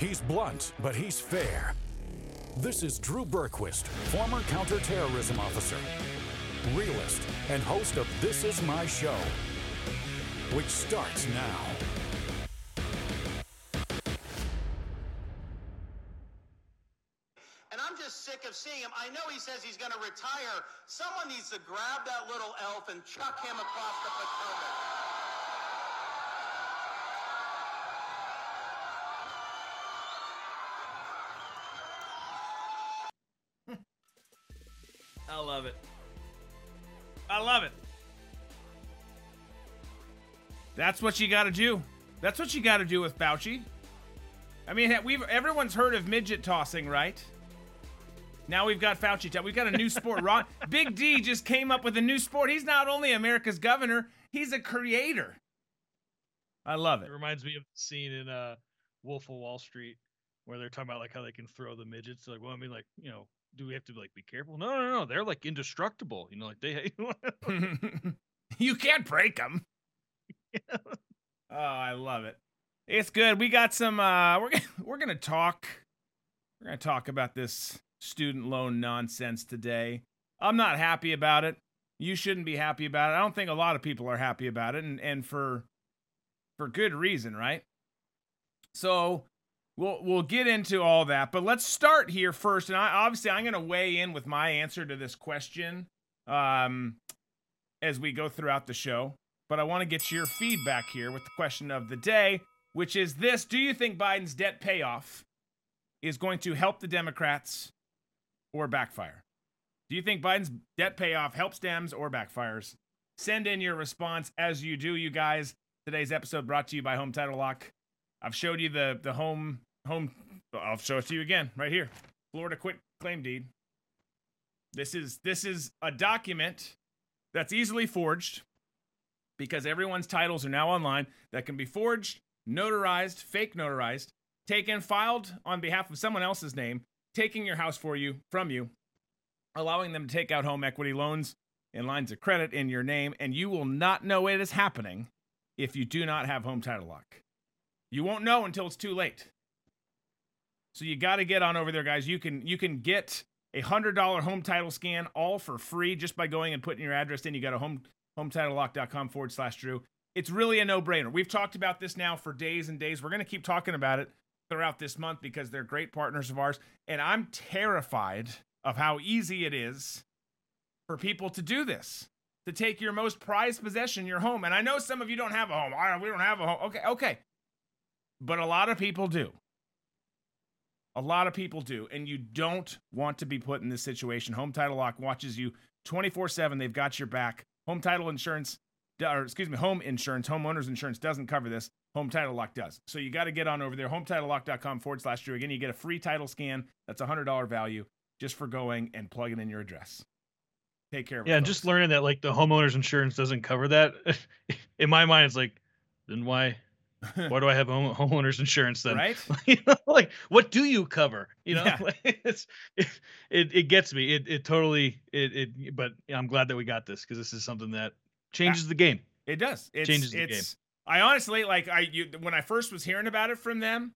He's blunt, but he's fair. This is Drew Berquist, former counterterrorism officer, realist, and host of This Is My Show, which starts now. And I'm just sick of seeing him. I know he says he's going to retire. Someone needs to grab that little elf and chuck him across the Potomac. Love it. I love it. That's what you got to do. That's what you got to do with Fauci. I mean, we've everyone's heard of midget tossing, right? Now we've got Fauci. We've got a new sport. Ron Big D just came up with a new sport. He's not only America's governor, he's a creator. I love it. It reminds me of the scene in uh, Wolf of Wall Street where they're talking about like how they can throw the midgets. Like, well, I mean, like, you know, do we have to like be careful? No, no, no. They're like indestructible. You know, like they. you can't break them. Oh, I love it. It's good. We got some. uh We're we're gonna talk. We're gonna talk about this student loan nonsense today. I'm not happy about it. You shouldn't be happy about it. I don't think a lot of people are happy about it, and and for for good reason, right? So we'll we'll get into all that, but let's start here first. And I obviously I'm going to weigh in with my answer to this question um, as we go throughout the show. But I want to get your feedback here with the question of the day, which is this: Do you think Biden's debt payoff is going to help the Democrats or backfire? Do you think Biden's debt payoff helps Dems or backfires? Send in your response as you do, you guys. Today's episode brought to you by Home Title Lock. I've showed you the the home home. I'll show it to you again right here. Florida quit claim deed. This is this is a document that's easily forged because everyone's titles are now online that can be forged, notarized, fake notarized, taken, filed on behalf of someone else's name, taking your house for you from you, allowing them to take out home equity loans and lines of credit in your name, and you will not know it is happening if you do not have home title lock. You won't know until it's too late. So you got to get on over there, guys. You can you can get a hundred dollar home title scan all for free just by going and putting your address in. You got a home hometitlelock.com forward slash Drew. It's really a no brainer. We've talked about this now for days and days. We're going to keep talking about it throughout this month because they're great partners of ours. And I'm terrified of how easy it is for people to do this, to take your most prized possession, your home. And I know some of you don't have a home. We don't have a home. Okay, okay. But a lot of people do. A lot of people do. And you don't want to be put in this situation. Home Title Lock watches you 24 7. They've got your back. Home title insurance, or excuse me, home insurance, homeowners insurance doesn't cover this. Home Title Lock does. So you got to get on over there, hometitlelock.com forward slash Drew. Again, you get a free title scan. That's a $100 value just for going and plugging in your address. Take care of. Yeah, and just learning that like the homeowners insurance doesn't cover that. in my mind, it's like, then why why do I have home, homeowners insurance then? Right? you know, like what do you cover? You know, yeah. it's it, it, it gets me. It it totally it it. But I'm glad that we got this because this is something that changes the game. It does. It's, changes the it's, game. I honestly like I you, when I first was hearing about it from them,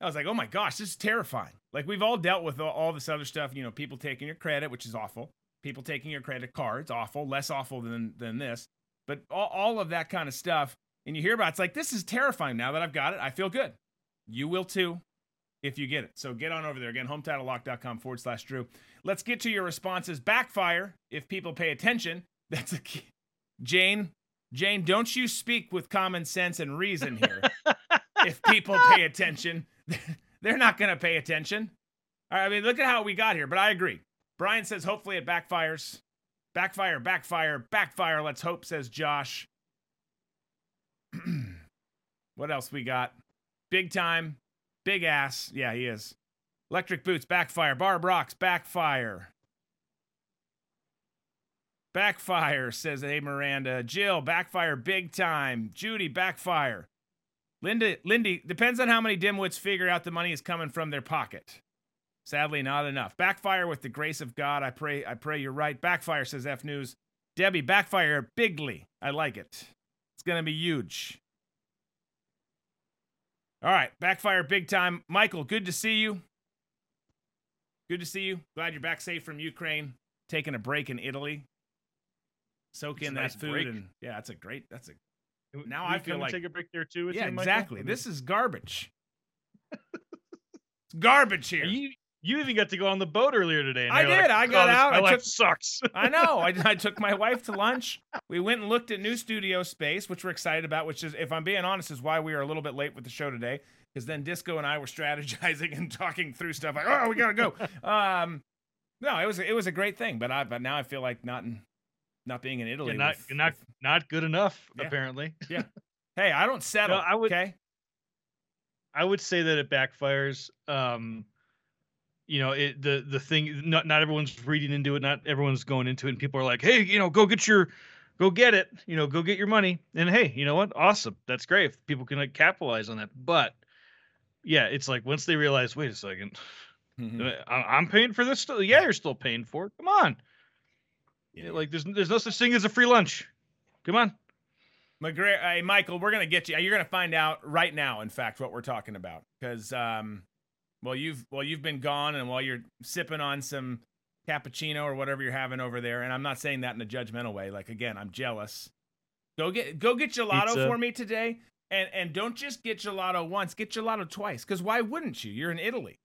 I was like, oh my gosh, this is terrifying. Like we've all dealt with all, all this other stuff. You know, people taking your credit, which is awful. People taking your credit cards, awful. Less awful than than this. But all, all of that kind of stuff and you hear about it, it's like this is terrifying now that I've got it. I feel good. You will too if you get it. So get on over there again, hometitlelock.com forward slash Drew. Let's get to your responses. Backfire if people pay attention. That's a key. Jane, Jane, don't you speak with common sense and reason here. if people pay attention, they're not going to pay attention. All right, I mean, look at how we got here, but I agree. Brian says hopefully it backfires. Backfire, backfire, backfire. Let's hope, says Josh. what else we got? Big time, big ass. Yeah, he is. Electric boots, backfire. Barb rocks, backfire. Backfire, says Hey Miranda. Jill, backfire big time. Judy, backfire. Linda, Lindy, depends on how many dimwits figure out the money is coming from their pocket. Sadly, not enough. Backfire with the grace of God. I pray, I pray you're right. Backfire, says F News. Debbie, backfire bigly. I like it. Going to be huge. All right, backfire big time. Michael, good to see you. Good to see you. Glad you're back safe from Ukraine. Taking a break in Italy. Soak It's in that nice food break. and yeah, that's a great. That's a Now can I feel like- take a break there too. Yeah, you, exactly. This is garbage. it's garbage here. you you even got to go on the boat earlier today. I you're like, did. I got "Oh, this- out. My I life took- sucks. I know. I, I took my wife to lunch. We went and looked at new studio space, which we're excited about. Which is, if I'm being honest, is why we are a little bit late with the show today. Because then Disco and I were strategizing and talking through stuff like, oh, we gotta go. Um, no, it was it was a great thing, but I but now I feel like not in not being in Italy. You're not with- you're not with- not good enough. Yeah. Apparently, Yeah. hey, I don't settle. I would- Okay. I would say that it backfires. Um, you know, it the the thing. Not not everyone's reading into it. Not everyone's going into it. And people are like, hey, you know, go get your, go get it. You know, go get your money. And hey, you know what? Awesome. That's great. If people can like capitalize on that. But yeah, it's like once they realize, wait a second, Mhm. I- I'm paying for this still. Yeah, you're still paying for it. Come on. Yeah. Like there's there's no such thing as a free lunch. Come on. McGregor, hey, Michael, we're gonna get you. You're gonna find out right now. In fact, what we're talking about, because um, well, you've well, you've been gone, and while you're sipping on some cappuccino or whatever you're having over there, and I'm not saying that in a judgmental way. Like again, I'm jealous. Go get go get gelato Pizza. for me today, and and don't just get gelato once. Get gelato twice, because why wouldn't you? You're in Italy.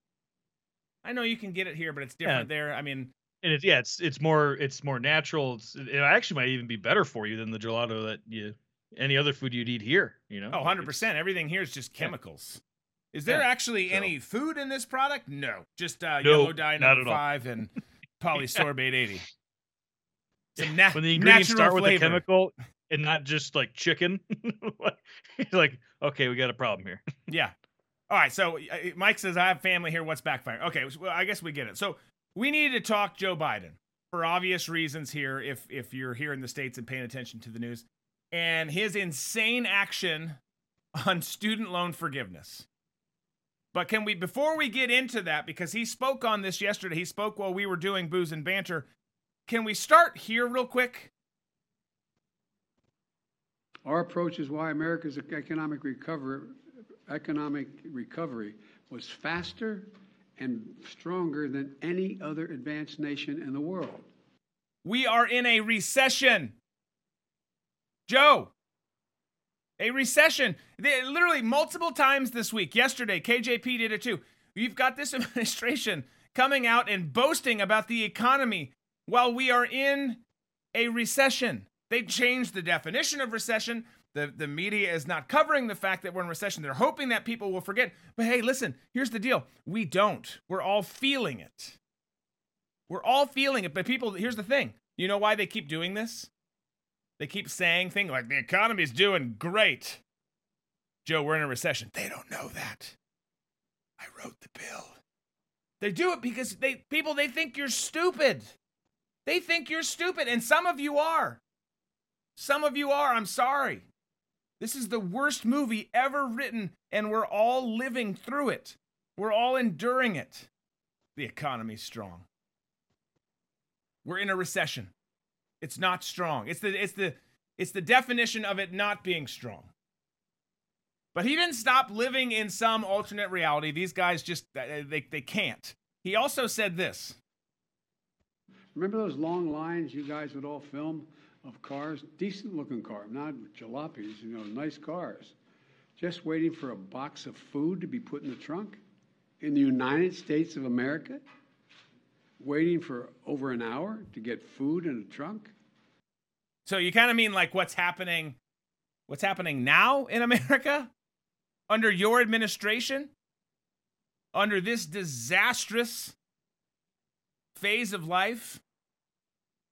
I know you can get it here, but it's different there. I mean, And it's yeah, it's it's more it's more natural. It's, it actually might even be better for you than the gelato that you any other food you'd eat here. You know. Oh, 100 it's- percent. Everything here is just Yeah. chemicals. Is there Yeah, actually so- any food in this product? No, just uh, No, yellow dye number at all. five and polysorbate 80. Some na- When the ingredients start with a chemical and not just like chicken, like okay, we got a problem here. Yeah. All right. So uh, Mike says I have family here. What's backfiring? Okay. Well, I guess we get it. So we need to talk Joe Biden for obvious reasons here. If if you're here in the states and paying attention to the news, and his insane action on student loan forgiveness. But can we, before we get into that, because he spoke on this yesterday, he spoke while we were doing booze and banter. Can we start here real quick? Our approach is why America's economic recovery, economic recovery was faster and stronger than any other advanced nation in the world. We are in a recession. Joe, a recession. They, literally multiple times this week. Yesterday, KJP did it too. You've got this administration coming out and boasting about the economy while we are in a recession. They changed the definition of recession. The, the media is not covering the fact that we're in recession. They're hoping that people will forget. But hey, listen, here's the deal. We don't. We're all feeling it. We're all feeling it. But people, here's the thing. You know why they keep doing this? They keep saying things like the economy's doing great. Joe, we're in a recession. They don't know that. I wrote the bill. They do it because they people they think you're stupid. They think you're stupid and some of you are. Some of you are. I'm sorry. This is the worst movie ever written and we're all living through it. We're all enduring it. The economy's strong. We're in a recession. It's not strong. It's the it's the it's the definition of it not being strong. But he didn't stop living in some alternate reality. These guys just uh, they they can't. He also said this. Remember those long lines you guys would all film of cars? Decent looking car, not jalopies, you know, nice cars. Just waiting for a box of food to be put in the trunk in the United States of America? Waiting for over an hour to get food in a trunk? So you kind of mean like what's happening what's happening now in America under your administration? Under this disastrous phase of life?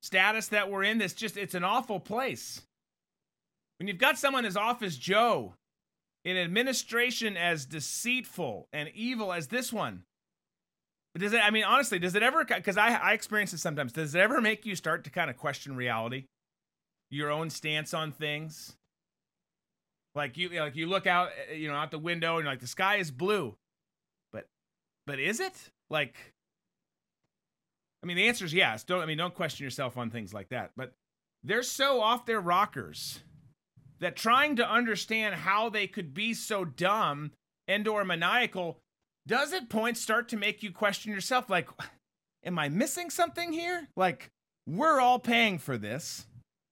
Status that we're in, this just it's an awful place. When you've got someone as off as Joe, in administration as deceitful and evil as this one, does it? I mean, honestly, does it ever? Because I I experience it sometimes. Does it ever make you start to kind of question reality, your own stance on things? Like you, like you look out, uh, you know, out the window, and you're like the sky is blue, but, but is it? Like, I mean, the answer is yes. Don't I mean, don't question yourself on things like that. But they're so off their rockers that trying to understand how they could be so dumb and or maniacal, does at points start to make you question yourself like am I missing something here? Like we're all paying for this.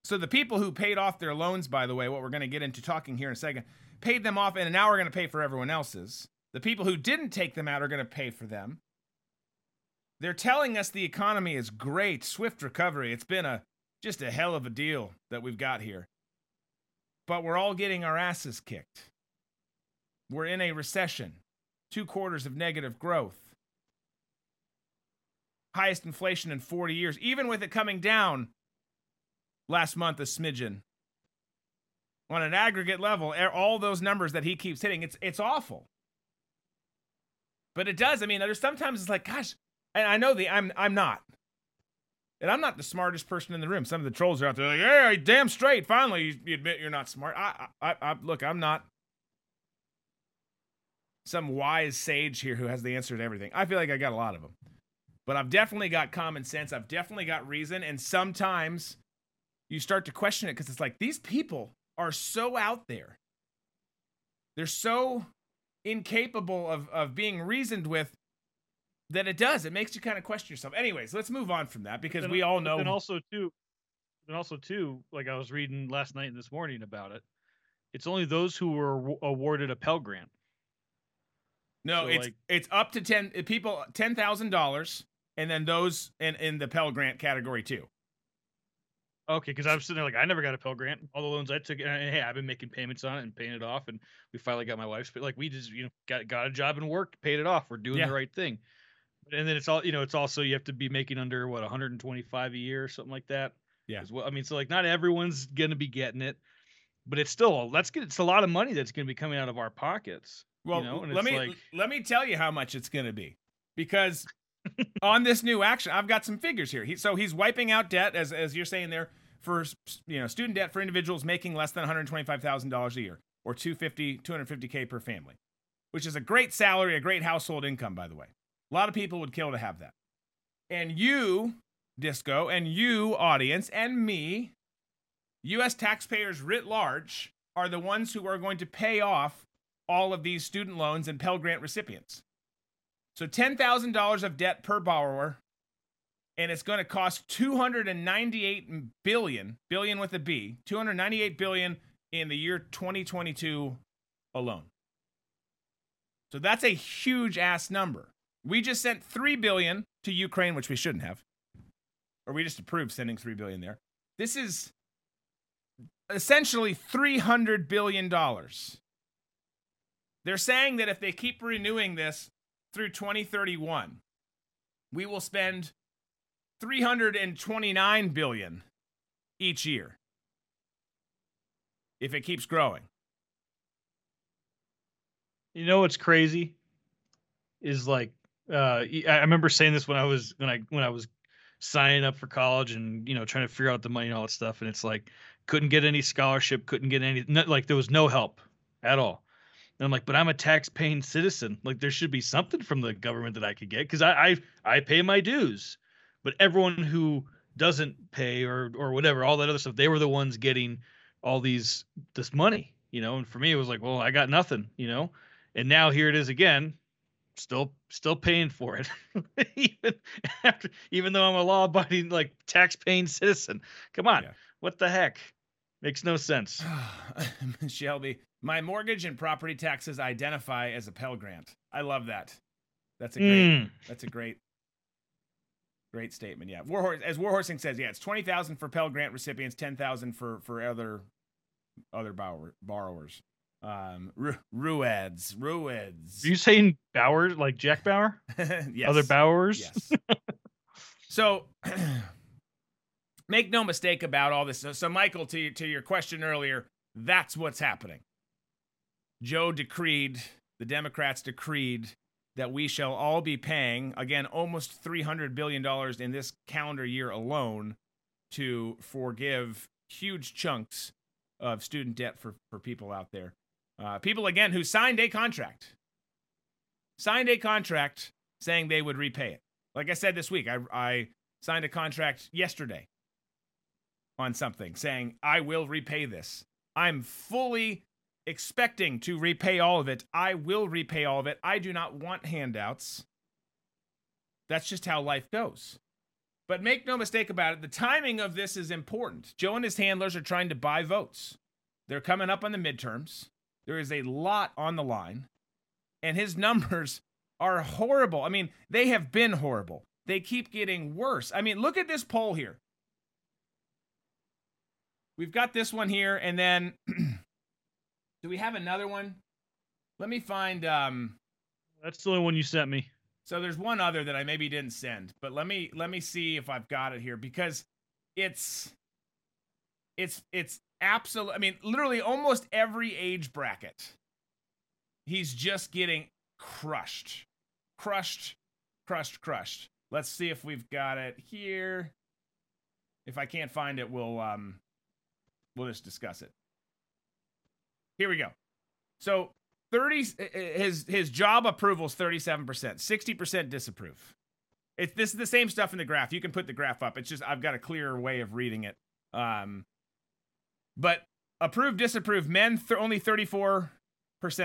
So the people who paid off their loans by the way, what we're going to get into talking here in a second, paid them off and now we're going to pay for everyone else's. The people who didn't take them out are going to pay for them. They're telling us the economy is great, swift recovery. It's been a just a hell of a deal that we've got here. But we're all getting our asses kicked. We're in a recession, two quarters of negative growth, highest inflation in 40 years, even with it coming down last month a smidgen. On an aggregate level, all those numbers that he keeps hitting, it's it's awful. But it does. I mean, there's sometimes it's like, gosh, and I know the I'm I'm not. And I'm not the smartest person in the room. Some of the trolls are out there like, "Yeah, damn straight. Finally, you, you admit you're not smart." I, I, I, look, I'm not some wise sage here who has the answer to everything. I feel like I got a lot of them, but I've definitely got common sense. I've definitely got reason, and sometimes you start to question it because it's like these people are so out there. They're so incapable of of being reasoned with that it does. It makes you kind of question yourself. Anyways, let's move on from that because then, we all know. And also too, and also too, like I was reading last night and this morning about it. It's only those who were awarded a Pell Grant. No, so it's like, it's up to ten uh, people, ten thousand dollars, and then those in in the Pell Grant category too. Okay, because I was sitting there like I never got a Pell Grant. All the loans I took, and hey, I've been making payments on it and paying it off, and we finally got my wife's. But like we just you know got got a job and worked, paid it off. We're doing yeah. the right thing and then it's all you know. It's also you have to be making under what 125 a year or something like that. Yeah. Well. I mean, so like not everyone's gonna be getting it, but it's still that's good. It's a lot of money that's gonna be coming out of our pockets. Well, you know? let me like... let me tell you how much it's gonna be because on this new action, I've got some figures here. He, so he's wiping out debt as as you're saying there for you know student debt for individuals making less than $125,000 a year or 250 250k per family, which is a great salary, a great household income by the way. A lot of people would kill to have that. And you, Disco, and you, audience, and me, US taxpayers writ large, are the ones who are going to pay off all of these student loans and Pell Grant recipients. So $10,000 of debt per borrower, and it's going to cost 298 billion, billion with a B, 298 billion in the year 2022 alone. So that's a huge ass number. We just sent 3 billion to Ukraine, which we shouldn't have. Or we just approved sending 3 billion there. This is essentially 300 billion dollars. They're saying that if they keep renewing this through 2031, we will spend 329 billion each year if it keeps growing. You know what's crazy? Is like uh, I remember saying this when I was when I when I was signing up for college and you know trying to figure out the money and all that stuff, and it's like couldn't get any scholarship, couldn't get any like there was no help at all. And I'm like, but I'm a tax-paying citizen. Like there should be something from the government that I could get because I, I I pay my dues. But everyone who doesn't pay or or whatever, all that other stuff, they were the ones getting all these this money, you know. And for me, it was like, well, I got nothing, you know. And now here it is again still still paying for it even after even though i'm a law-abiding like tax-paying citizen come on yeah. what the heck makes no sense shelby my mortgage and property taxes identify as a pell grant i love that that's a great mm. that's a great great statement yeah warhorse as warhorsing says yeah it's 20000 for pell grant recipients 10000 for for other other borrower, borrowers um Ru- Rueds, Rueds. Are you saying Bauer like Jack Bauer? yes. Other Bowers? Yes. so make no mistake about all this. So, so Michael, to to your question earlier, that's what's happening. Joe decreed, the Democrats decreed that we shall all be paying again almost 300 billion dollars in this calendar year alone to forgive huge chunks of student debt for, for people out there. Uh, people, again, who signed a contract, signed a contract saying they would repay it. Like I said this week, I, I signed a contract yesterday on something saying, I will repay this. I'm fully expecting to repay all of it. I will repay all of it. I do not want handouts. That's just how life goes. But make no mistake about it, the timing of this is important. Joe and his handlers are trying to buy votes. They're coming up on the midterms. There is a lot on the line, and his numbers are horrible. I mean, they have been horrible. They keep getting worse. I mean, look at this poll here. We've got this one here, and then do we have another one? Let me find. Um, That's the only one you sent me. so there's one other that I maybe didn't send, but let me let me see if I've got it here because it's it's it's absolute. I mean, literally almost every age bracket. He's just getting crushed, crushed, crushed, crushed. Let's see if we've got it here. If I can't find it, we'll um we'll just discuss it. Here we go. So 30 his his job approval is 37%, 60% disapprove. It's this is the same stuff in the graph. You can put the graph up. It's just I've got a clearer way of reading it. Um but approve disapprove men th- only 34%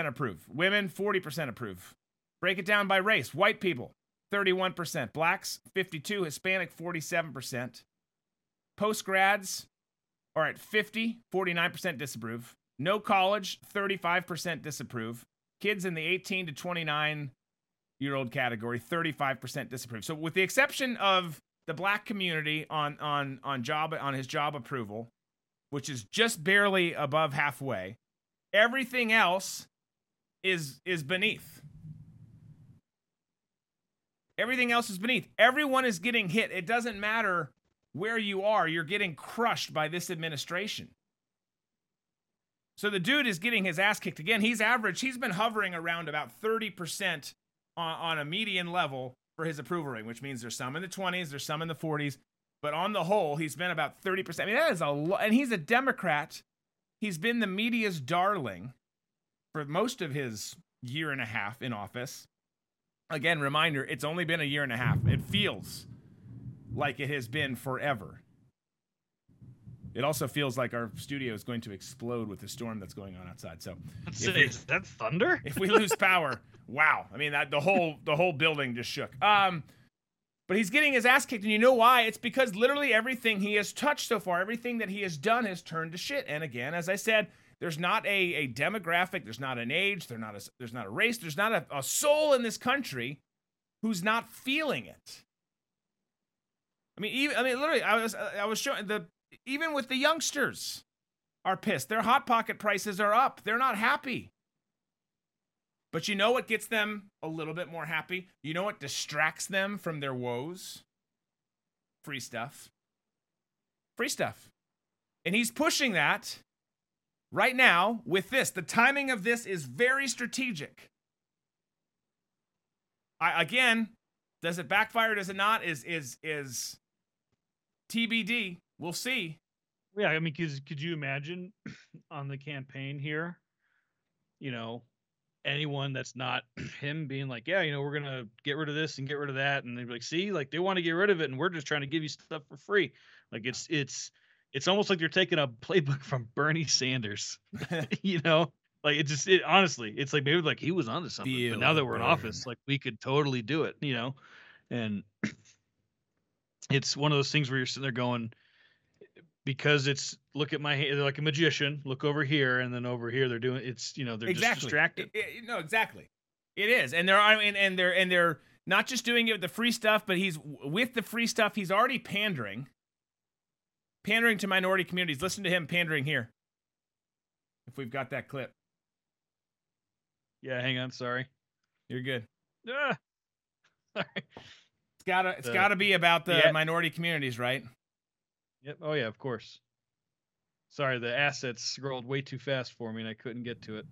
approve. Women 40% approve. Break it down by race. White people 31%, blacks 52, Hispanic 47%. Post grads are at 50, 49% disapprove. No college, 35% disapprove. Kids in the 18 to 29 year old category, 35% disapprove. So with the exception of the black community on on on job on his job approval, which is just barely above halfway, everything else is is beneath. Everything else is beneath. Everyone is getting hit. It doesn't matter where you are, you're getting crushed by this administration. So the dude is getting his ass kicked again. He's average. He's been hovering around about 30% on, on a median level for his approval rating, which means there's some in the 20s, there's some in the 40s, but on the whole, he's been about 30%. I mean, that is a lot. And he's a Democrat. He's been the media's darling for most of his year and a half in office. Again, reminder, it's only been a year and a half. It feels like it has been forever. It also feels like our studio is going to explode with the storm that's going on outside. So, we- is that thunder? if we lose power, wow. I mean, that the whole the whole building just shook. Um, but he's getting his ass kicked, and you know why? It's because literally everything he has touched so far, everything that he has done, has turned to shit. And again, as I said, there's not a, a demographic, there's not an age, there's not a there's not a race, there's not a, a soul in this country who's not feeling it. I mean, even I mean, literally, I was I was showing the even with the youngsters are pissed. Their hot pocket prices are up. They're not happy. But you know what gets them a little bit more happy? You know what distracts them from their woes? Free stuff. Free stuff. And he's pushing that right now with this. The timing of this is very strategic. I again, does it backfire? Does it not? Is is is TBD. We'll see. Yeah, I mean, cause could you imagine on the campaign here, you know, anyone that's not him being like, yeah, you know, we're gonna get rid of this and get rid of that, and they'd be like, see, like they want to get rid of it, and we're just trying to give you stuff for free. Like it's it's it's almost like they're taking a playbook from Bernie Sanders, you know. Like it just it honestly, it's like maybe like he was onto something. But now that we're in office, like we could totally do it, you know. And it's one of those things where you're sitting there going, because it's look at my hand, like a magician. Look over here, and then over here they're doing it's you know they're just distracted. I- I- no, exactly. It is, and they're and, and they're and they're not just doing it with the free stuff, but he's with the free stuff. He's already pandering, pandering to minority communities. Listen to him pandering here. If we've got that clip, Yeah, hang on, sorry. you're good. Ah. Sorry. It's gotta it's The- gotta be about the Yeah. minority communities, right? Yep. Oh yeah, of course. Sorry, the assets scrolled way too fast for me, and I couldn't get to it.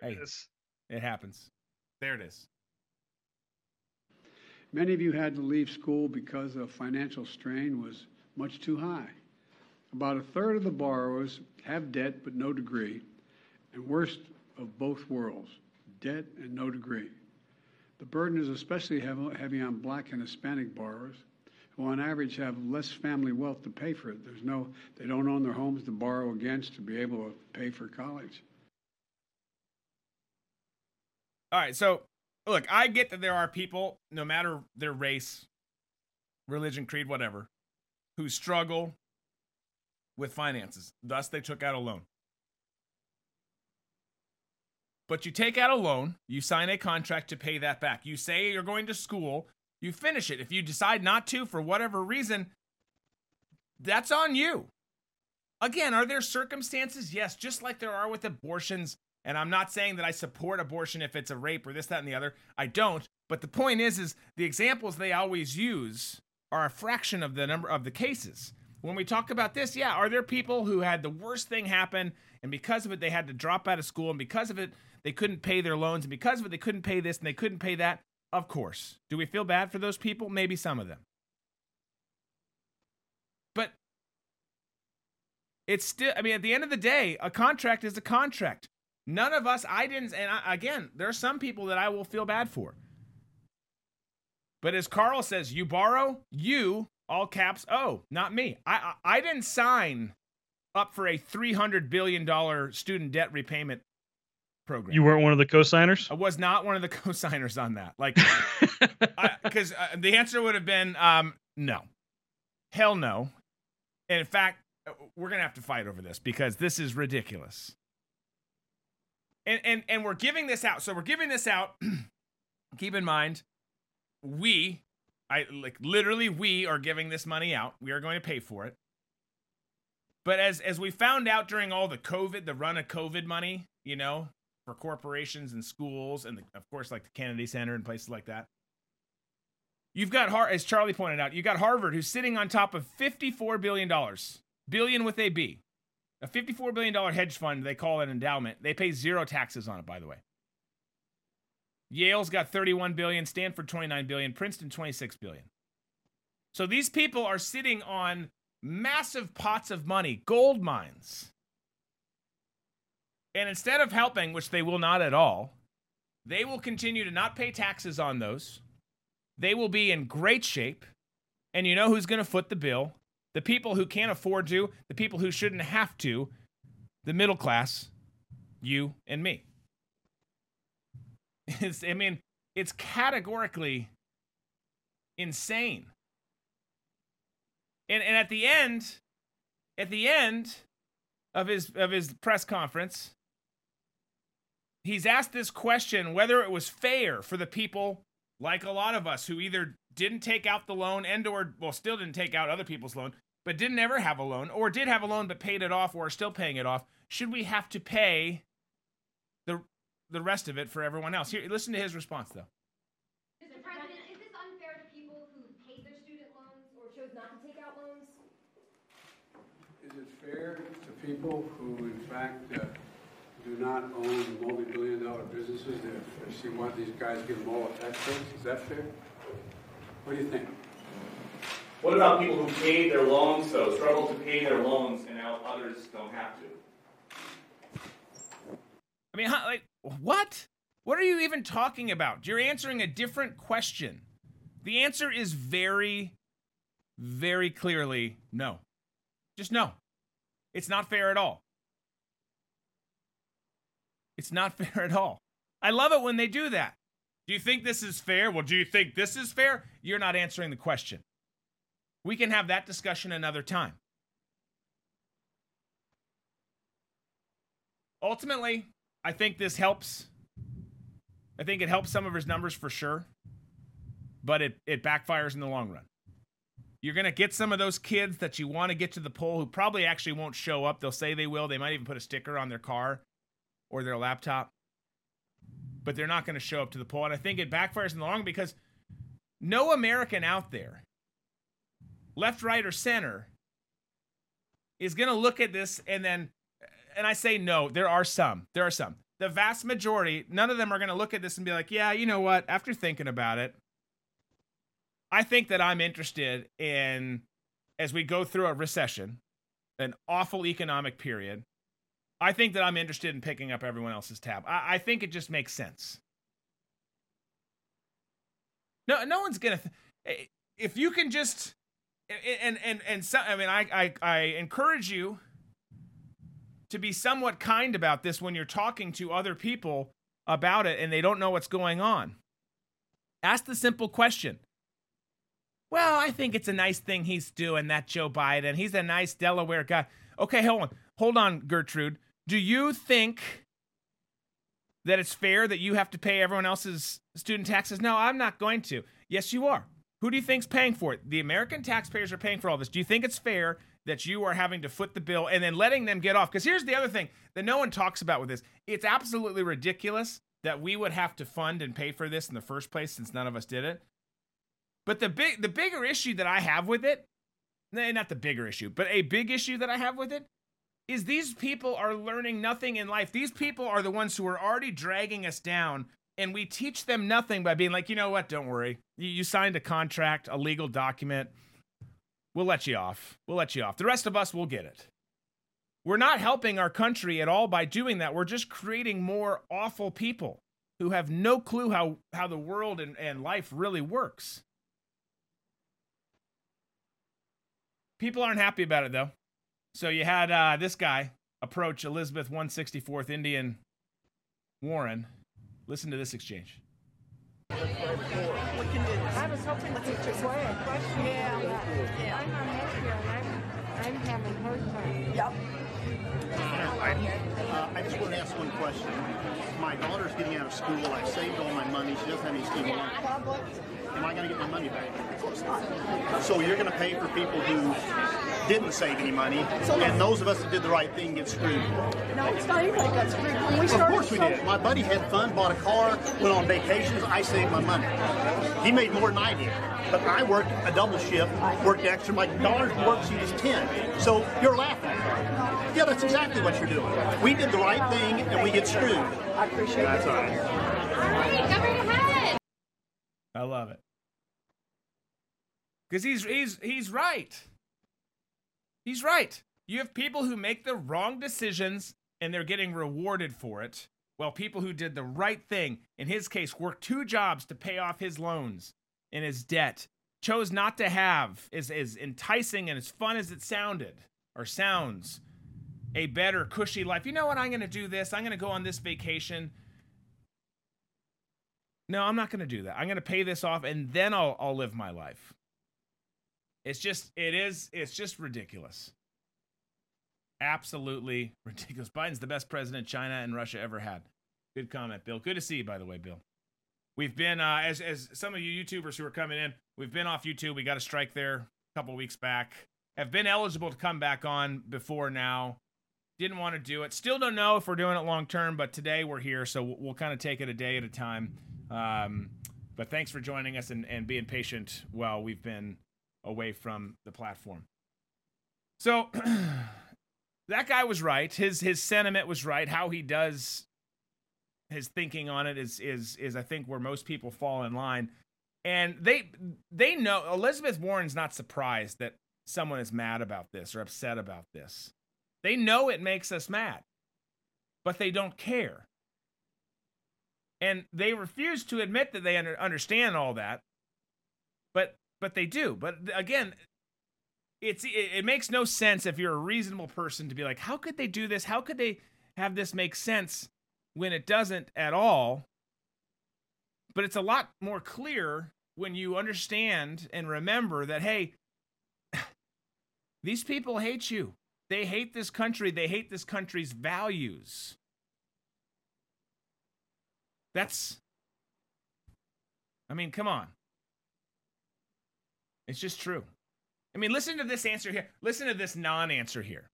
There Hey. it is. It happens. There it is. Many of you had to leave school because the financial strain was much too high. About a third of the borrowers have debt but no degree, and worst of both worlds, debt and no degree. The burden is especially heavy heavy on black and Hispanic borrowers, who on average have less family wealth to pay for it. There's no, they don't own their homes to borrow against to be able to pay for college. All right, so look, I get that there are people, no matter their race, religion, creed, whatever, who struggle with finances. Thus, they took out a loan. But you take out a loan, you sign a contract to pay that back. You say you're going to school, you finish it. If you decide not to for whatever reason, that's on you. Again, are there circumstances? Yes, just like there are with abortions. And I'm not saying that I support abortion if it's a rape or this, that, and the other. I don't. But the point is, is the examples they always use are a fraction of the number of the cases. When we talk about this, yeah, are there people who had the worst thing happen and because of it they had to drop out of school and because of it they couldn't pay their loans and because of it they couldn't pay this and they couldn't pay that? Of course. Do we feel bad for those people? Maybe some of them. But it's still, I mean, at the end of the day, a contract is a contract. None of us, I didn't, and I, again, there are some people that I will feel bad for. But as Carl says, you borrow, you, all caps, oh, not me. I, I, I didn't sign up for a $300 billion student debt repayment program. You weren't one of the co-signers. I was not one of the co-signers on that. Like, because uh, the answer would have been um, no, hell no. And in fact, uh, we're gonna have to fight over this because this is ridiculous. And and and we're giving this out. So we're giving this out. Keep in mind, we, I like literally, we are giving this money out. We are going to pay for it. But as as we found out during all the COVID, the run of COVID money, you know, for corporations and schools, and the, of course, like the Kennedy Center and places like that. You've got, Har- as Charlie pointed out, you've got Harvard who's sitting on top of $54 billion, billion with a B. A $54 billion hedge fund, they call it an endowment. They pay zero taxes on it, by the way. Yale's got 31 billion, Stanford 29 billion, Princeton 26 billion. So these people are sitting on massive pots of money, gold mines. And instead of helping, which they will not at all, they will continue to not pay taxes on those. They will be in great shape. And you know who's going to foot the bill? The people who can't afford to, the people who shouldn't have to, the middle class, you and me. It's, I mean, it's categorically insane. And, and at the end, at the end of his of his press conference, he's asked this question whether it was fair for the people like a lot of us who either didn't take out the loan and or well still didn't take out other people's loan but didn't ever have a loan or did have a loan but paid it off or are still paying it off should we have to pay the the rest of it for everyone else here listen to his response though Mr. President, is this unfair to people who paid their student loans or chose not to take out loans? Is it fair to people who in fact uh, do not own multi-billion dollar businesses if if you want these guys give them all a tax breaks? Is that fair? What do you think? What about people who paid their loans, though, struggle to pay their loans, and now others don't have to? i mean how, like what what are you even talking about you're answering a different question the answer is very very clearly no just no it's not fair at all it's not fair at all i love it when they do that do you think this is fair well do you think this is fair you're not answering the question we can have that discussion another time ultimately I think this helps. I think it helps some of his numbers for sure, but it, it backfires in the long run. You're going to get some of those kids that you want to get to the poll who probably actually won't show up. They'll say they will. They might even put a sticker on their car or their laptop, but they're not going to show up to the poll. And I think it backfires in the long because no American out there, left, right, or center, is going to look at this and then and I say no, there are some. There are some. The vast majority, none of them are going to look at this and be like, yeah, you know what? After thinking about it, I think that I'm interested in, as we go through a recession, an awful economic period, I think that I'm interested in picking up everyone else's tab. I, I think it just makes sense. No, no one's gonna. Th- eh, if you can just, and and and so, I mean, I I, I encourage you to be somewhat kind about this when you're talking to other people about it and they don't know what's going on. Ask the simple question. Well, I think it's a nice thing he's doing, that Joe Biden. He's a nice Delaware guy. Okay, hold on. Hold on, Gertrude. Do you think that it's fair that you have to pay everyone else's student taxes? No, I'm not going to. Yes, you are. Who do you think's paying for it? The American taxpayers are paying for all this. Do you think it's fair that you are having to foot the bill and then letting them get off? Because here's the other thing that no one talks about with this. It's absolutely ridiculous that we would have to fund and pay for this in the first place since none of us did it. But the big the bigger issue that I have with it, eh, not the bigger issue, but a big issue that I have with it is these people are learning nothing in life. These people are the ones who are already dragging us down and we teach them nothing by being like, you know what? Don't worry. You, you signed a contract, a legal document. We'll let you off. We'll let you off. The rest of us will get it. We're not helping our country at all by doing that. We're just creating more awful people who have no clue how, how the world and, and life really works. People aren't happy about it though. So you had uh, this guy approach Elizabeth 164th Indian Warren Listen to this exchange. I was hoping to get your question. Yeah, yeah. I'm Medicare and I'm, I'm having heart time. Yep. I, uh, I just want to ask one question. My daughter's getting out of school. I saved all my money. She doesn't have any student loans. Am I going to get my money back? Of course not. So you're going to pay for people who didn't save any money, and those of us that did the right thing get screwed. No, it's not anybody got screwed. When we started, of course we did. My buddy had fun, bought a car, went on vacations. I saved my money. He made more than I did. But I worked a double shift, worked extra. My daughter's worksheet is 10. So you're laughing. Yeah, that's exactly what you're doing. We did the right thing, and we get screwed. I appreciate That's it. all right. All right, go right ahead. I love it. Because he's he's he's right. He's right. You have people who make the wrong decisions and they're getting rewarded for it, while people who did the right thing, in his case, worked two jobs to pay off his loans and his debt, chose not to have as, as enticing and as fun as it sounded or sounds a better, cushy life. You know what? I'm going to do this. I'm going to go on this vacation. No, I'm not going to do that. I'm going to pay this off and then I'll I'll live my life. It's just it is it's just ridiculous. Absolutely ridiculous. Biden's the best president China and Russia ever had. Good comment, Bill. Good to see you by the way, Bill. We've been uh, as as some of you YouTubers who are coming in, we've been off YouTube. We got a strike there a couple weeks back. Have been eligible to come back on before now. Didn't want to do it. Still don't know if we're doing it long term, but today we're here, so we'll, we'll kind of take it a day at a time. Um, but thanks for joining us and, and being patient while we've been away from the platform. So that guy was right. His his sentiment was right. How he does his thinking on it is is is I think where most people fall in line. And they they know Elizabeth Warren's not surprised that someone is mad about this or upset about this. They know it makes us mad. But they don't care. And they refuse to admit that they under, understand all that. But but they do. But again, it's it, it makes no sense if you're a reasonable person to be like, how could they do this? How could they have this make sense when it doesn't at all? But it's a lot more clear when you understand and remember that hey, these people hate you. They hate this country. They hate this country's values. That's I mean, come on. It's just true. I mean, listen to this answer here. Listen to this non answer here.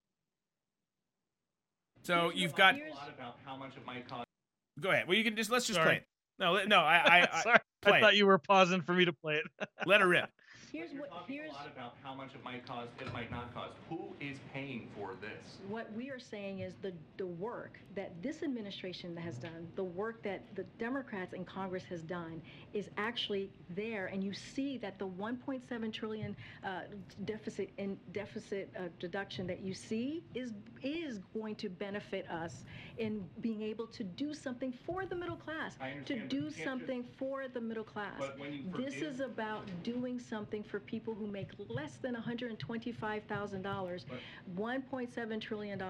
So you've got. a lot about how much it might cost. Go ahead. Well, you can just let's just Sorry. play it. No, no, I, I, I Sorry, play I thought it. you were pausing for me to play it. let her rip. Here's You're what, talking here's a lot about how much it might cost, it might not cost. Who is paying for this? What we are saying is the, the work that this administration has done, the work that the Democrats in Congress has done is actually there. And you see that the 1.7 trillion uh, deficit in deficit uh, deduction that you see is, is going to benefit us in being able to do something for the middle class, I to understand, but do can't just- something for the middle class. But when you This is about doing something for people who make less than $125,000. $1.7 trillion.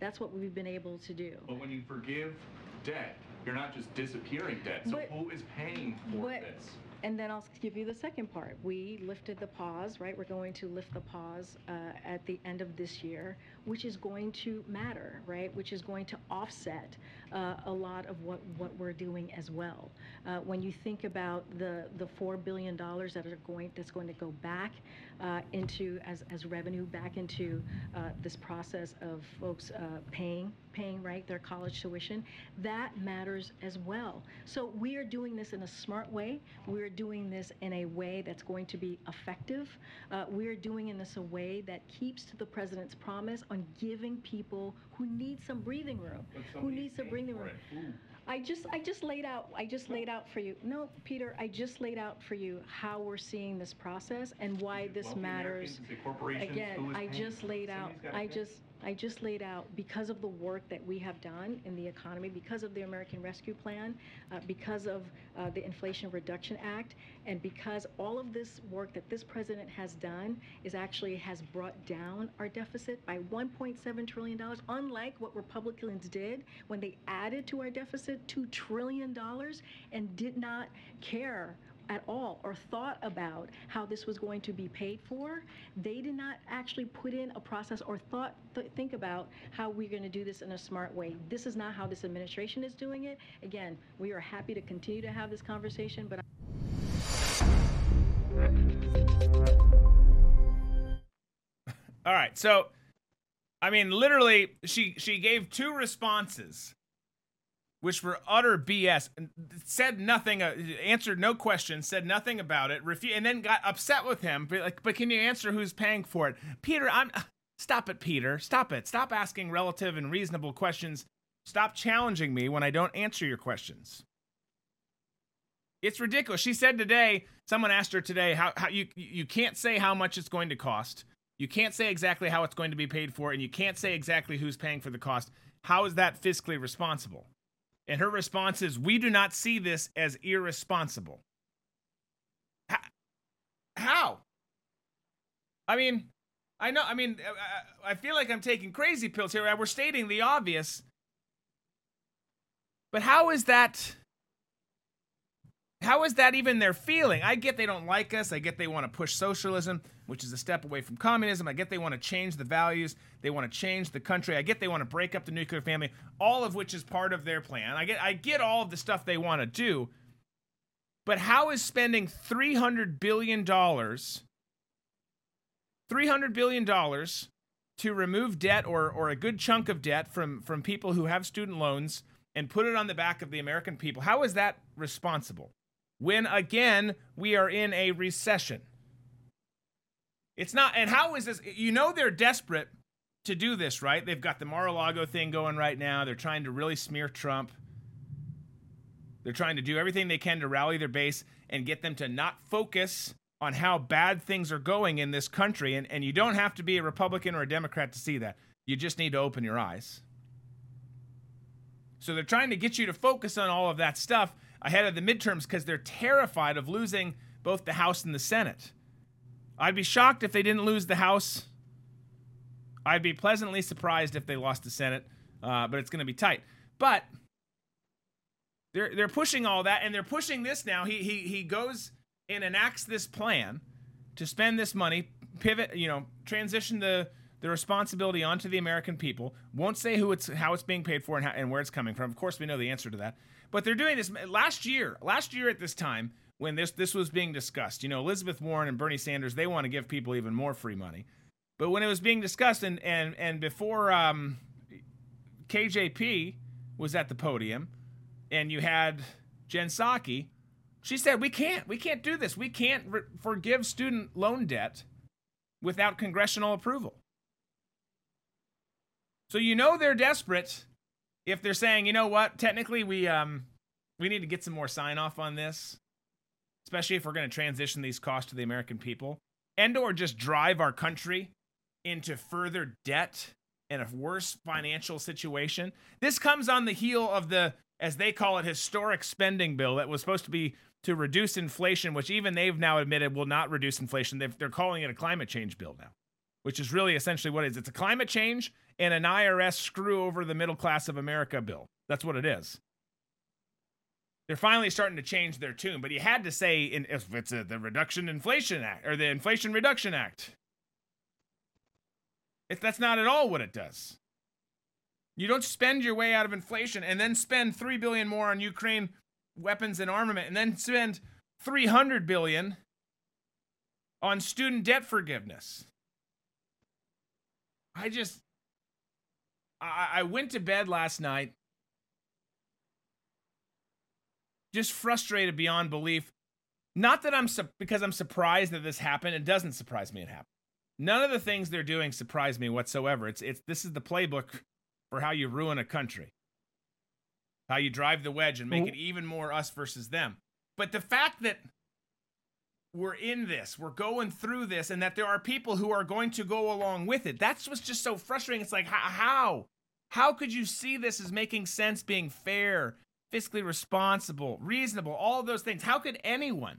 That's what we've been able to do. But when you forgive debt, You're not just disappearing debt. So But- who is paying for but- this? And then I'll give you the second part. We lifted the pause, right? We're going to lift the pause uh, at the end of this year, which is going to matter, right? Which is going to offset uh, a lot of what, what we're doing as well. Uh, when you think about the, the $4 billion that are going, that's going to go back uh, into, as, as revenue, back into uh, this process of folks uh, paying, paying, right, their college tuition, that matters as well. So we are doing this in a smart way. We're doing this in a way that's going to be effective. Uh, we're doing in this a way that keeps to the president's promise on giving people who need some breathing room, who need some breathing room. I just I just laid out I just laid out for you. No, Peter, I just laid out for you how we're seeing this process and why this matters. Americans, is it corporations? Again, I just laid out I just I just laid out because of the work that we have done in the economy, because of the American Rescue Plan, uh, because of uh, the Inflation Reduction Act, and because all of this work that this president has done is actually has brought down our deficit by 1.7 trillion dollars. Unlike what Republicans did when they added to our deficit two trillion dollars and did not care at all or thought about how this was going to be paid for. They did not actually put in a process or thought th- think about how we're going to do this in a smart way. This is not how this administration is doing it. Again, we are happy to continue to have this conversation, but All right. So, I mean, literally, she she gave two responses, which were utter BS. Said nothing. Uh, answered no questions. Said nothing about it. Refu- and then got upset with him. But like, but can you answer who's paying for it, Peter? I'm. Stop it, Peter. Stop it. Stop asking relative and reasonable questions. Stop challenging me when I don't answer your questions. It's ridiculous. She said today, someone asked her today, how, how you you can't say how much it's going to cost. You can't say exactly how it's going to be paid for, and you can't say exactly who's paying for the cost. How is that fiscally responsible? And her response is, we do not see this as irresponsible. How? I mean, I know, I mean, I feel like I'm taking crazy pills here. We're stating the obvious. But how is that? How is that even their feeling? I get they don't like us. I get they want to push socialism, which is a step away from communism. I get they want to change the values. They want to change the country. I get they want to break up the nuclear family, all of which is part of their plan. I get I get all of the stuff they want to do. But how is spending 300 billion dollars 300 billion dollars to remove debt or or a good chunk of debt from from people who have student loans and put it on the back of the American people. How is that responsible? When again we are in a recession. It's not and how is this you know they're desperate to do this, right? They've got the Mar-a-Lago thing going right now. They're trying to really smear Trump. They're trying to do everything they can to rally their base and get them to not focus on how bad things are going in this country. And, and you don't have to be a Republican or a Democrat to see that. You just need to open your eyes. So they're trying to get you to focus on all of that stuff ahead of the midterms because they're terrified of losing both the House and the Senate. I'd be shocked if they didn't lose the House. I'd be pleasantly surprised if they lost the Senate, uh, but it's going to be tight. But they're they're pushing all that, and they're pushing this now. He he he goes and enacts this plan to spend this money, pivot, you know, transition the the responsibility onto the American people. Won't say who it's how it's being paid for and, how, and where it's coming from. Of course, we know the answer to that. But they're doing this last year. Last year at this time, when this this was being discussed, you know, Elizabeth Warren and Bernie Sanders, they want to give people even more free money. But when it was being discussed, and and and before um, KJP was at the podium, and you had Jen Psaki, she said, "We can't, we can't do this. We can't re- forgive student loan debt without congressional approval." So you know they're desperate if they're saying, "You know what? Technically, we um we need to get some more sign off on this, especially if we're going to transition these costs to the American people, and or just drive our country into further debt." and a worse financial situation. This comes on the heel of the, as they call it, historic spending bill that was supposed to be to reduce inflation, which even they've now admitted will not reduce inflation. They've, they're calling it a climate change bill now, which is really essentially what it is. It's a climate change and an IRS screw over the middle class of America bill. That's what it is. They're finally starting to change their tune. But he had to say in, if it's a, the Reduction Inflation Act or the Inflation Reduction Act. If that's not at all what it does. You don't spend your way out of inflation and then spend 3 billion more on Ukraine weapons and armament and then spend 300 billion on student debt forgiveness. I just I, I went to bed last night just frustrated beyond belief. Not that I'm su- because I'm surprised that this happened. It doesn't surprise me it happened. None of the things they're doing surprise me whatsoever. It's it's this is the playbook for how you ruin a country. How you drive the wedge and make it even more us versus them. But the fact that we're in this, we're going through this, and that there are people who are going to go along with it. That's what's just so frustrating. It's like, how? How could you see this as making sense, being fair, fiscally responsible, reasonable, all of those things? How could anyone?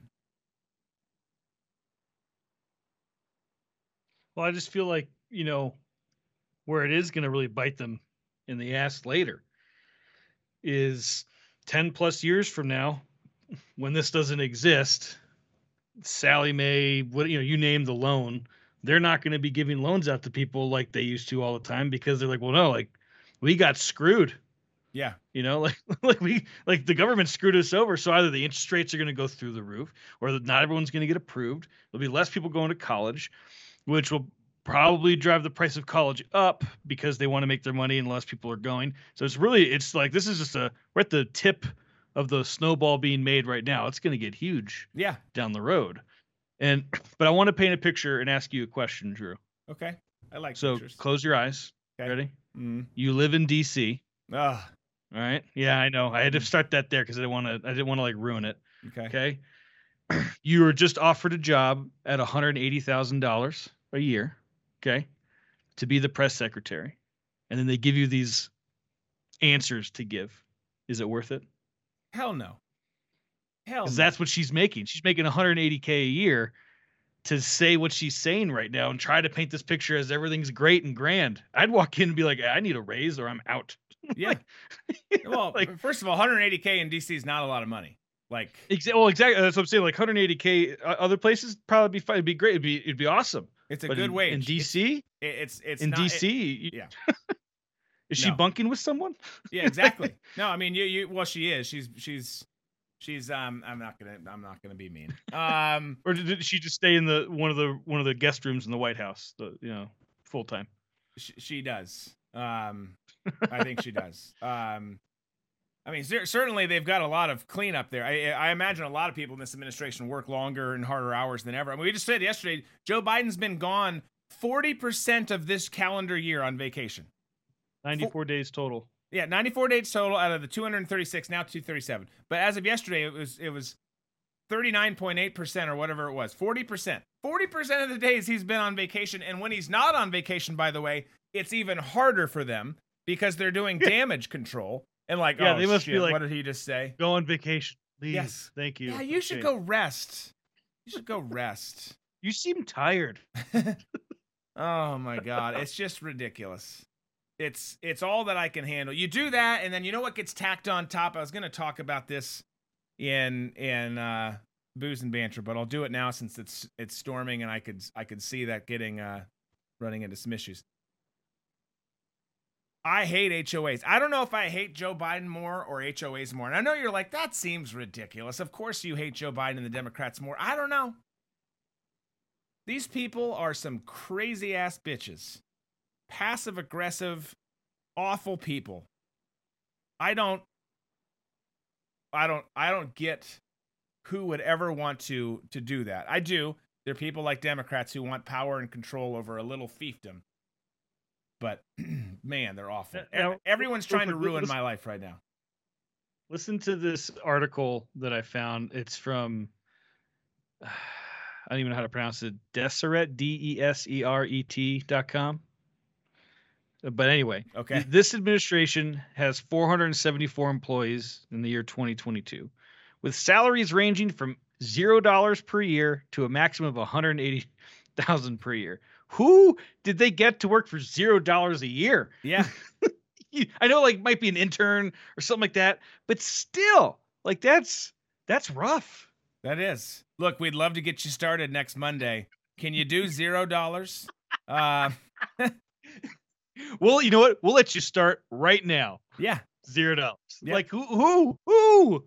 Well, I just feel like, you know, where it is going to really bite them in the ass later is 10 plus years from now when this doesn't exist Sallie Mae, what you know, you name the loan, they're not going to be giving loans out to people like they used to all the time because they're like, well, no, like we got screwed. Yeah. You know, like like we like the government screwed us over. So either the interest rates are going to go through the roof, or not everyone's going to get approved. There'll be less people going to college, which will probably drive the price of college up because they want to make their money and less people are going. So it's really it's like this is just a we're at the tip of the snowball being made right now. It's going to get huge. Yeah. Down the road. And but I want to paint a picture and ask you a question, Drew. Okay. I like so pictures. close your eyes. Okay. Ready? Mm. You live in DC. Ah. All right. Yeah, I know. I had to mm-hmm. start that there because I didn't want to. I didn't want to like ruin it. Okay. Okay. you were just offered a job at one hundred eighty thousand dollars a year. Okay. To be the press secretary, and then they give you these answers to give. Is it worth it? Hell no. Hell. Because no. that's what she's making. She's making 180k a year to say what she's saying right now and try to paint this picture as everything's great and grand. I'd walk in and be like, I need a raise or I'm out. Yeah. well, like, first of all, 180k in DC is not a lot of money. Like, Exa- well, exactly. That's what I'm saying. Like 180k uh, other places probably be fine. It'd be great. It'd be it'd be awesome. it's a But good in, wage. in DC. it- it's it's in not- DC, you- yeah. is she No. bunking with someone? yeah, exactly. No, I mean you you well she is. She's she's she's um I'm not going to I'm not to be mean. Um or did, did she just stay in the one of the one of the guest rooms in the White House? The you know full time. she, she does. Um I think she does. Um I mean, cer- certainly they've got a lot of cleanup there. I, I imagine a lot of people in this administration work longer and harder hours than ever. I mean, we just said yesterday, Joe Biden's been gone 40% of this calendar year on vacation. 94 days total. Yeah, 94 days total out of the 236, now 237. But as of yesterday, it was it was 39.8% or whatever it was. 40%. 40% of the days he's been on vacation. And when he's not on vacation, by the way, it's even harder for them because they're doing damage control. And like, Yeah, oh, they must be like- what did he just say? Go on vacation. Please. Yes. Thank you. Yeah, you should go rest. You should go rest. You seem tired. Oh my god, it's just ridiculous. It's it's all that I can handle. You do that, and then you know what gets tacked on top. I was going to talk about this in in uh, booze and banter, but I'll do it now since it's it's storming, and I could I could see that getting uh, running into some issues. I hate HOAs. I don't know if I hate Joe Biden more or HOAs more. And I know you're like, that seems ridiculous. Of course you hate Joe Biden and the Democrats more. I don't know. These people are some crazy ass bitches. Passive aggressive, awful people. I don't I don't I don't get who would ever want to to do that. I do. There are people like Democrats who want power and control over a little fiefdom. But man, they're awful. Now, Everyone's trying to ruin let's- my life right now. Listen to this article that I found. It's from I don't even know how to pronounce it. Deseret D E S E R E T dot com. Uh, But anyway, Okay. this administration has 474 employees in the year 2022, with salaries ranging from zero dollars per year to a maximum of 180,000 per year. Who did they get to work for zero dollars a year? Yeah. I know like might be an intern or something like that, but still, Like that's that's rough. That is. Look, we'd love to get you started next Monday. Can you do zero dollars? Uh, Well, you know what? We'll let you start right now. yeah. Zero dollars. Yep. Like who who who?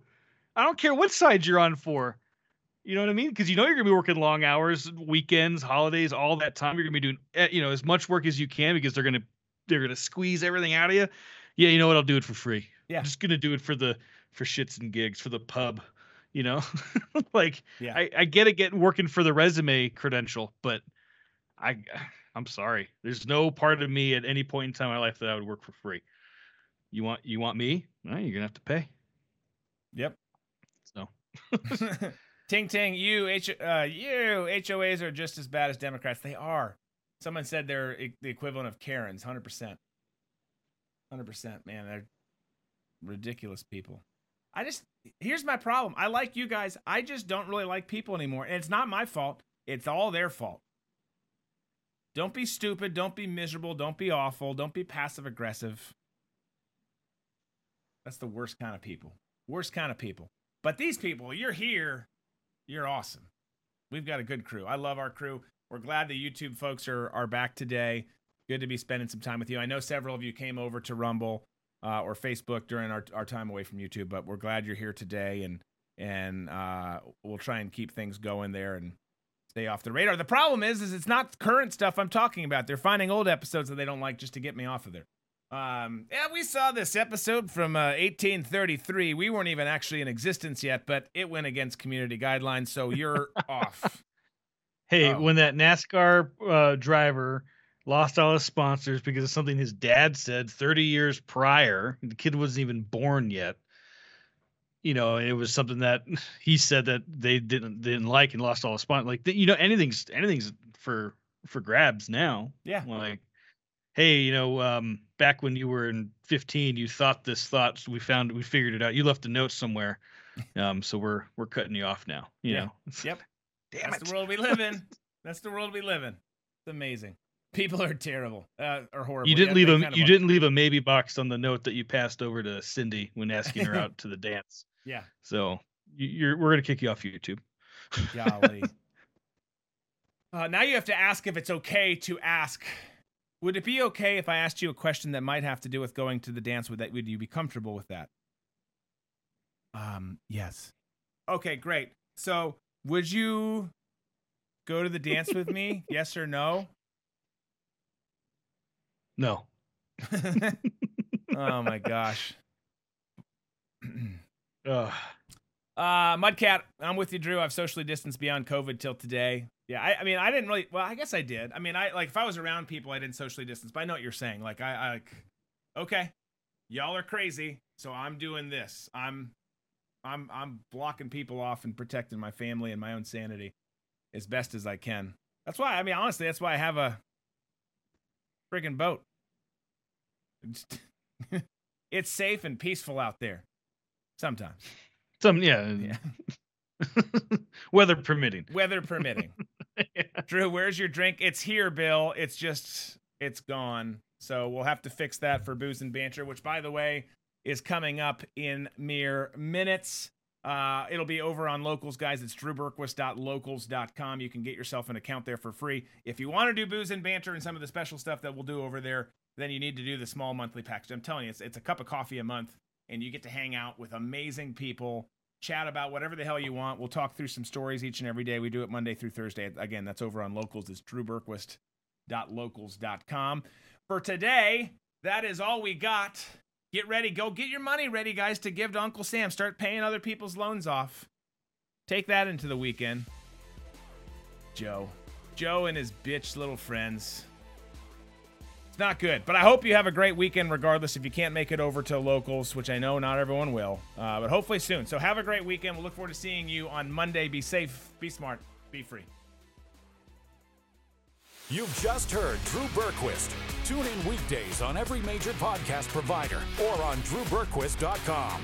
I don't care what side you're on for. You know what I mean? Because you know you're gonna be working long hours, weekends, holidays, all that time. You're gonna be doing eh, you know as much work as you can because they're gonna they're gonna squeeze everything out of you. Yeah, you know what? I'll do it for free. Yeah. I'm just gonna do it for the for shits and gigs for the pub. You know, like Yeah. I, I get it getting working for the resume credential, but I I'm sorry. There's no part of me at any point in time in my life that I would work for free. You want you want me? Well, you're gonna have to pay. Yep. So ting ting, you H uh, you HOAs are just as bad as Democrats. They are. Someone said they're the equivalent of Karens. Hundred percent. Hundred percent, man. They're ridiculous people. I just here's my problem. I like you guys. I just don't really like people anymore, and it's not my fault. It's all their fault. Don't be stupid. Don't be miserable. Don't be awful. Don't be passive aggressive. That's the worst kind of people. Worst kind of people. But these people, you're here. You're awesome. We've got a good crew. I love our crew. We're glad the YouTube folks are are back today. Good to be spending some time with you. I know several of you came over to Rumble uh, or Facebook during our, our time away from YouTube, but we're glad you're here today, and and uh, we'll try and keep things going there and stay off the radar. The problem is, is it's not current stuff I'm talking about. They're finding old episodes that they don't like just to get me off of there. Um, yeah, we saw this episode from uh, 1833. We weren't even actually in existence yet, but it went against community guidelines, so you're off. hey, Oh. when that NASCAR uh, driver lost all his sponsors because of something his dad said 30 years prior, the kid wasn't even born yet. You know, it was something that he said that they didn't didn't like and lost all his sponsors. Like you know, anything's anything's for for grabs now. Yeah. Like, hey, you know, um, back when you were in 15, you thought this thought. So we found we figured it out. You left a note somewhere. Um, so we're we're cutting you off now. You Yeah. know. Yep. Damn That's it. the world we live in. That's the world we live in. It's amazing. People are terrible. Uh, or horrible. You didn't Yeah, leave a kind of you didn't leave a maybe box on the note that you passed over to Cindy when asking her out to the dance. Yeah. So you, you're we're gonna kick you off YouTube. Golly. uh, now you have to ask if it's okay to ask. Would it be okay if I asked you a question that might have to do with going to the dance? Would that would you be comfortable with that? Um, yes. Okay, great. So, would you go to the dance with me? yes or no? No. oh my gosh. Uh, Mudcat, I'm with you, Drew. I've socially distanced beyond COVID till today. Yeah, I, I mean, I didn't really. Well, I guess I did. I mean, I like if I was around people, I didn't socially distance. But I know what you're saying. Like, I, I like, okay, y'all are crazy, so I'm doing this. I'm, I'm, I'm blocking people off and protecting my family and my own sanity as best as I can. That's why. I mean, honestly, that's why I have a freaking boat. It's, it's safe and peaceful out there. Sometimes. Some yeah. Yeah. Weather permitting. weather permitting. Drew, where's your drink? It's here, Bill. It's just it's gone. So we'll have to fix that for booze and banter, which by the way is coming up in mere minutes. Uh, it'll be over on Locals, guys. It's drewberquist.locals.com. You can get yourself an account there for free. If you want to do booze and banter and some of the special stuff that we'll do over there, then you need to do the small monthly package. I'm telling you, it's, it's a cup of coffee a month, and you get to hang out with amazing people, chat about whatever the hell you want. We'll talk through some stories each and every day. We do it Monday through Thursday. Again, that's over on Locals. It's drewberquist.locals.com. For today, that is all we got. Get ready. Go get your money ready, guys, to give to Uncle Sam. Start paying other people's loans off. Take that into the weekend. Joe. Joe and his bitch little friends. Not good, but I hope you have a great weekend regardless if you can't make it over to locals, which I know not everyone will, uh, but hopefully soon. So have a great weekend. We'll look forward to seeing you on Monday. Be safe, be smart, be free. You've just heard Drew Berquist. Tune in weekdays on every major podcast provider or on drewberquist.com.